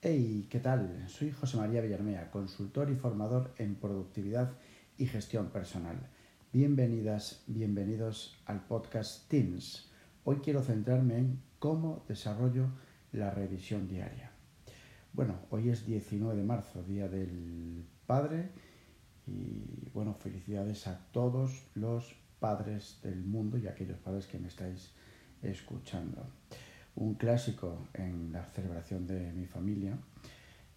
Hey, ¿qué tal? Soy José María Villarmea, consultor y formador en productividad y gestión personal. Bienvenidas, bienvenidos al podcast Teams. Hoy quiero centrarme en cómo desarrollo la revisión diaria. Bueno, hoy es 19 de marzo, Día del Padre, y bueno, felicidades a todos los padres del mundo y a aquellos padres que me estáis escuchando un clásico en la celebración de mi familia,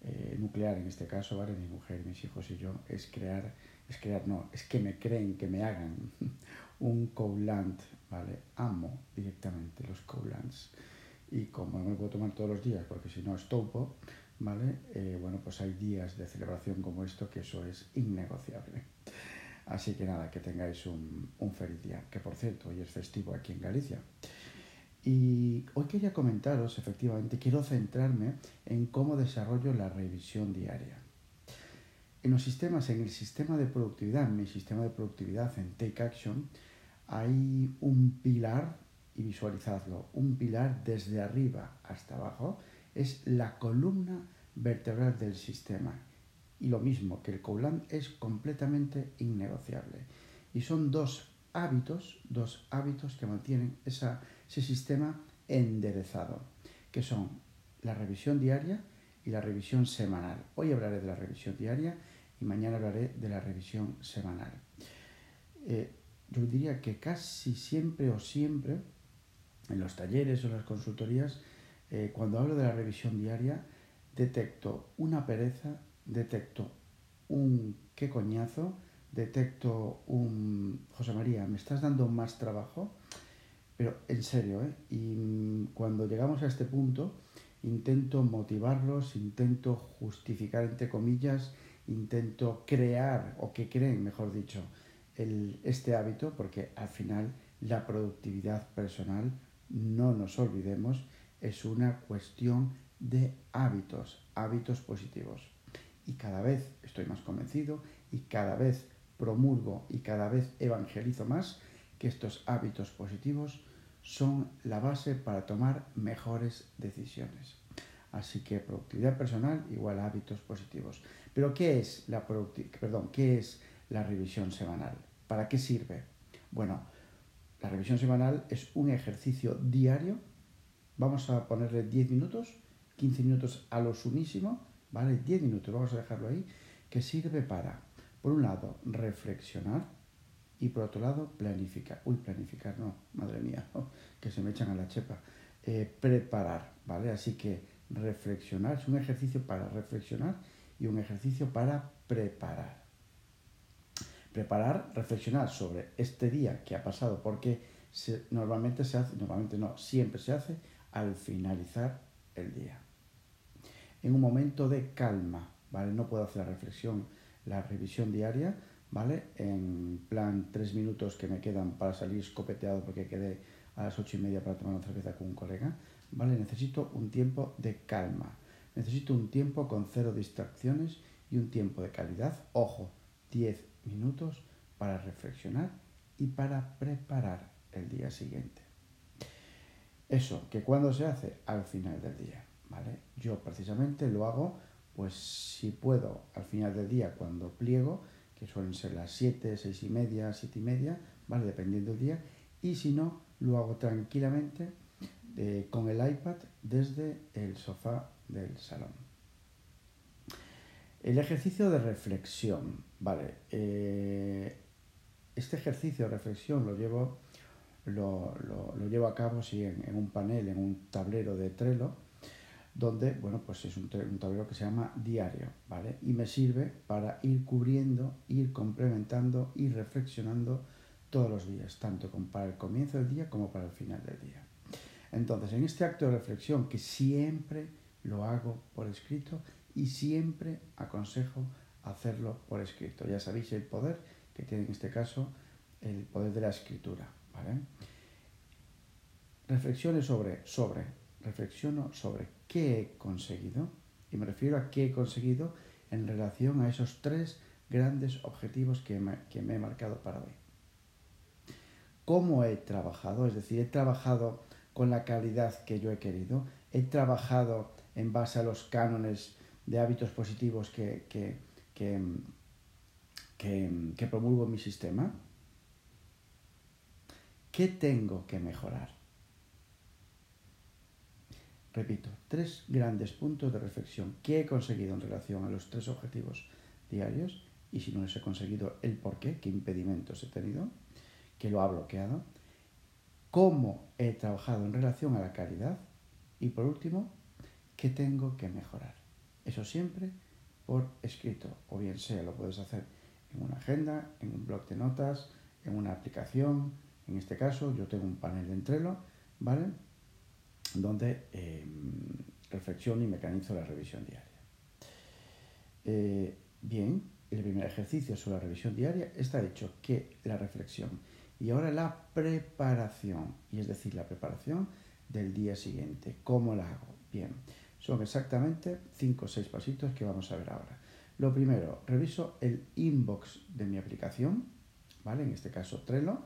eh, nuclear en este caso, ¿vale? Mi mujer, mis hijos y yo, es crear, es crear, no, es que me creen, que me hagan un coulant, ¿vale? Amo directamente los coulants. Y como no me puedo tomar todos los días, porque si no estopo, ¿vale? Eh, bueno, pues hay días de celebración como esto que eso es innegociable. Así que nada, que tengáis un, un feliz día, que por cierto, hoy es festivo aquí en Galicia. Y hoy quería comentaros, efectivamente, quiero centrarme en cómo desarrollo la revisión diaria. En los sistemas, en el sistema de productividad, en mi sistema de productividad, en Take Action, hay un pilar, y visualizadlo, un pilar desde arriba hasta abajo, es la columna vertebral del sistema. Y lo mismo que el Coulan es completamente innegociable. Y son dos hábitos, dos hábitos que mantienen ese sistema enderezado, que son la revisión diaria y la revisión semanal. Hoy hablaré de la revisión diaria y mañana hablaré de la revisión semanal. Eh, yo diría que casi siempre o siempre, en los talleres o las consultorías, eh, cuando hablo de la revisión diaria, detecto una pereza, detecto un qué coñazo, detecto un José María, ¿me estás dando más trabajo? Pero en serio, ¿eh? Y cuando llegamos a este punto, intento motivarlos, intento justificar, entre comillas, intento crear, o que creen, mejor dicho, el, este hábito, porque al final la productividad personal, no nos olvidemos, es una cuestión de hábitos, hábitos positivos. Y cada vez estoy más convencido y cada vez promulgo y cada vez evangelizo más que estos hábitos positivos son la base para tomar mejores decisiones. Así que productividad personal igual a hábitos positivos. Pero ¿qué es la perdón, qué es la revisión semanal? ¿Para qué sirve? Bueno, la revisión semanal es un ejercicio diario. Vamos a ponerle 10 minutos, 15 minutos a lo sumísimo, ¿vale? 10 minutos, vamos a dejarlo ahí, que sirve para, por un lado, reflexionar, y por otro lado planificar. Uy, planificar no, madre mía, que se me echan a la chepa. Eh, preparar, ¿vale? Así que reflexionar es un ejercicio para reflexionar y un ejercicio para preparar. Preparar, reflexionar sobre este día que ha pasado, porque normalmente se hace, normalmente no, siempre se hace al finalizar el día. En un momento de calma, ¿vale? No puedo hacer la reflexión, la revisión diaria, ¿vale? En plan, tres minutos que me quedan para salir escopeteado porque quedé a las ocho y media para tomar una cerveza con un colega, ¿vale? Necesito un tiempo de calma. Necesito un tiempo con cero distracciones y un tiempo de calidad. Ojo, diez minutos para reflexionar y para preparar el día siguiente. Eso, que cuando se hace al final del día, ¿vale? Yo precisamente lo hago, pues si puedo, al final del día, cuando pliego, que suelen ser las 7, 6 y media, 7 y media, ¿vale? Dependiendo del día. Y si no, lo hago tranquilamente eh, con el iPad desde el sofá del salón. El ejercicio de reflexión, ¿vale? Eh, este ejercicio de reflexión lo llevo, lo, llevo a cabo en, en un panel, en un tablero de Trello, donde, bueno, pues es un, tablero que se llama diario, ¿vale? Y me sirve para ir cubriendo, ir complementando, ir reflexionando todos los días, tanto para el comienzo del día como para el final del día. Entonces, en este acto de reflexión, que siempre lo hago por escrito y siempre aconsejo hacerlo por escrito. Ya sabéis el poder que tiene en este caso el poder de la escritura, ¿vale? Reflexiones sobre, sobre, reflexiono sobre qué he conseguido, y me refiero a qué he conseguido en relación a esos tres grandes objetivos que me, he marcado para hoy. ¿Cómo he trabajado? Es decir, he trabajado con la calidad que yo he querido, he trabajado en base a los cánones de hábitos positivos que, que, que promulgo en mi sistema? ¿Qué tengo que mejorar? Repito, tres grandes puntos de reflexión. ¿Qué he conseguido en relación a los tres objetivos diarios? Y si no les he conseguido, el por qué, qué impedimentos he tenido, que lo ha bloqueado. ¿Cómo he trabajado en relación a la caridad? Y por último, ¿qué tengo que mejorar? Eso siempre por escrito, o bien sea lo puedes hacer en una agenda, en un blog de notas, en una aplicación. En este caso, yo tengo un panel de Trello, ¿vale? Donde eh, reflexiono y mecanizo la revisión diaria. Eh, bien, el primer ejercicio sobre la revisión diaria está hecho que la reflexión y ahora la preparación, y es decir, la preparación del día siguiente. ¿Cómo la hago? Bien, son exactamente cinco o seis pasitos que vamos a ver ahora. Lo primero, reviso el inbox de mi aplicación, ¿vale? En este caso Trello,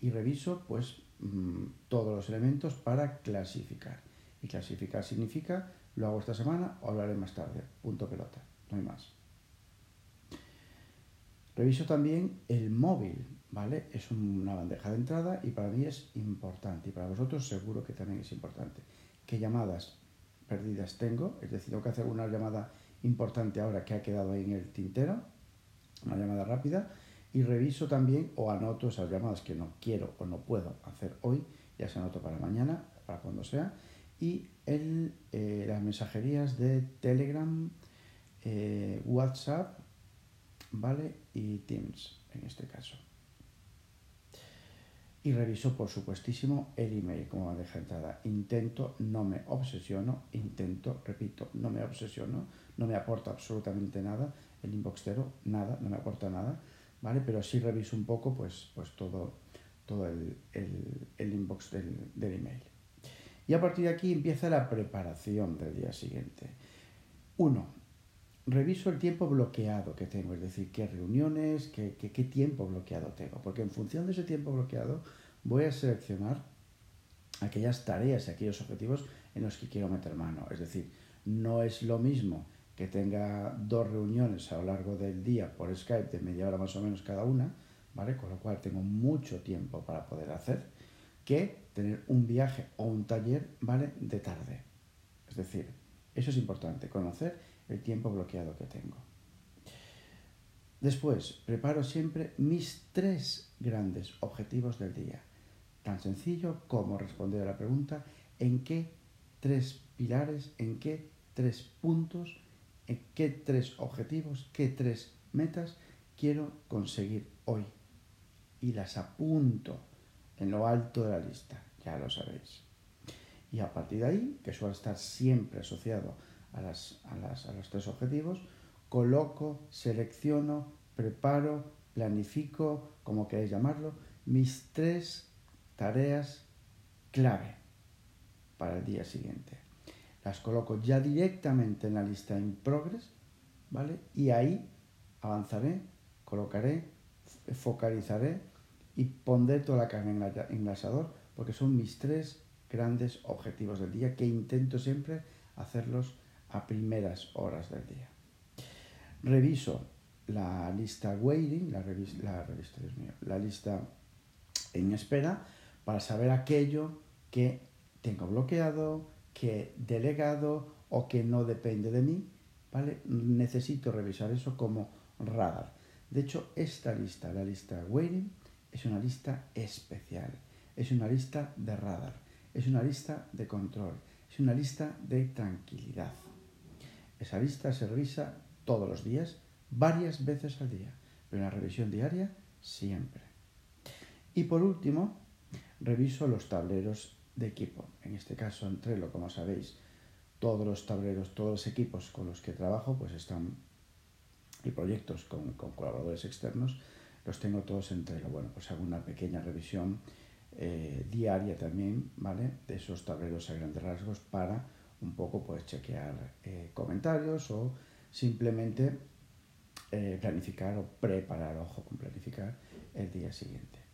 y reviso pues Mm, todos los elementos para clasificar. Y clasificar significa, lo hago esta semana o hablaré más tarde. Punto pelota, no hay más. Reviso también el móvil, ¿vale? Es una bandeja de entrada y para mí es importante y para vosotros seguro que también es importante. ¿Qué llamadas perdidas tengo? Es decir, tengo que hacer una llamada importante ahora que ha quedado ahí en el tintero, una llamada rápida y reviso también o anoto esas llamadas que no quiero o no puedo hacer hoy, ya se anoto para mañana, para cuando sea, y el, eh, las mensajerías de Telegram, eh, WhatsApp, ¿vale? Y Teams en este caso. Y reviso, por supuestísimo, el email como bandeja de entrada. Intento, no me obsesiono, intento, repito, no me obsesiono, no me aporta absolutamente nada, el inboxero, nada, no me aporta nada ¿vale? Pero sí reviso un poco pues, pues todo, todo el, el, inbox del, del, email. Y a partir de aquí empieza la preparación del día siguiente. Uno, reviso el tiempo bloqueado que tengo, es decir, qué reuniones, qué, qué, qué tiempo bloqueado tengo, porque en función de ese tiempo bloqueado voy a seleccionar aquellas tareas y aquellos objetivos en los que quiero meter mano. Es decir, no es lo mismo que tenga dos reuniones a lo largo del día por Skype de media hora más o menos cada una, ¿vale? Con lo cual tengo mucho tiempo para poder hacer, que tener un viaje o un taller, ¿vale? De tarde. Es decir, eso es importante, conocer el tiempo bloqueado que tengo. Después, preparo siempre mis tres grandes objetivos del día. Tan sencillo como responder a la pregunta en qué tres pilares, en qué tres puntos qué tres objetivos, qué tres metas quiero conseguir hoy. Y las apunto en lo alto de la lista, ya lo sabéis. Y a partir de ahí, que suele estar siempre asociado a, las, a, las, a los tres objetivos, coloco, selecciono, preparo, planifico, como queréis llamarlo, mis tres tareas clave para el día siguiente las coloco ya directamente en la lista in progress, ¿vale? Y ahí avanzaré, colocaré, focalizaré y pondré toda la carne en, el asador porque son mis tres grandes objetivos del día que intento siempre hacerlos a primeras horas del día. Reviso la lista waiting, la, la lista en espera para saber aquello que tengo bloqueado, que delegado o que no depende de mí, ¿vale? Necesito revisar eso como radar. De hecho, esta lista, la lista waiting, es una lista especial, es una lista de radar, es una lista de control, es una lista de tranquilidad. Esa lista se revisa todos los días, varias veces al día, pero en la revisión diaria siempre. Y por último, reviso los tableros de equipo. En este caso, en Trello, como sabéis, todos los tableros, todos los equipos con los que trabajo, pues están, y proyectos con, colaboradores externos, los tengo todos en Trello. Bueno, pues hago una pequeña revisión eh, diaria también, ¿vale? De esos tableros a grandes rasgos para un poco pues chequear eh, comentarios o simplemente eh, planificar o preparar, ojo con planificar, el día siguiente.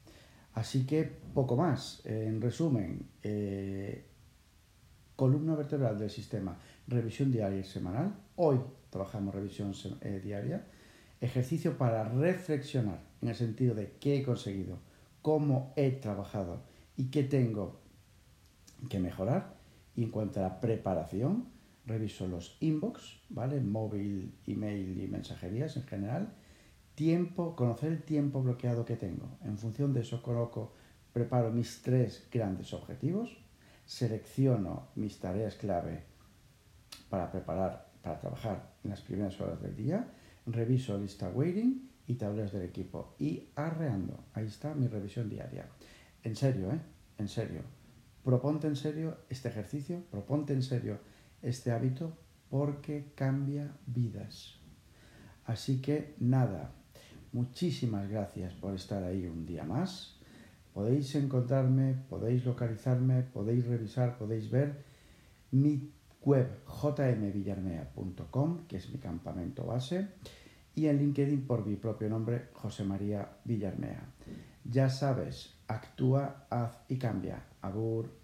Así que poco más. En resumen, eh, columna vertebral del sistema, revisión diaria y semanal. Hoy trabajamos revisión eh, diaria. Ejercicio para reflexionar en el sentido de qué he conseguido, cómo he trabajado y qué tengo que mejorar. Y en cuanto a la preparación, reviso los inbox, ¿vale? Móvil, email y mensajerías en general. Tiempo, conocer el tiempo bloqueado que tengo. En función de eso coloco, preparo mis tres grandes objetivos, selecciono mis tareas clave para preparar, para trabajar en las primeras horas del día, reviso lista waiting y tableros del equipo y arreando. Ahí está mi revisión diaria. En serio, ¿eh? En serio. Proponte en serio este ejercicio, proponte en serio este hábito porque cambia vidas. Así que nada, muchísimas gracias por estar ahí un día más. Podéis encontrarme, podéis localizarme, podéis revisar, podéis ver mi web jmvillarmea.com, que es mi campamento base, y en LinkedIn por mi propio nombre, José María Villarmea. Ya sabes, actúa, haz y cambia. Agur.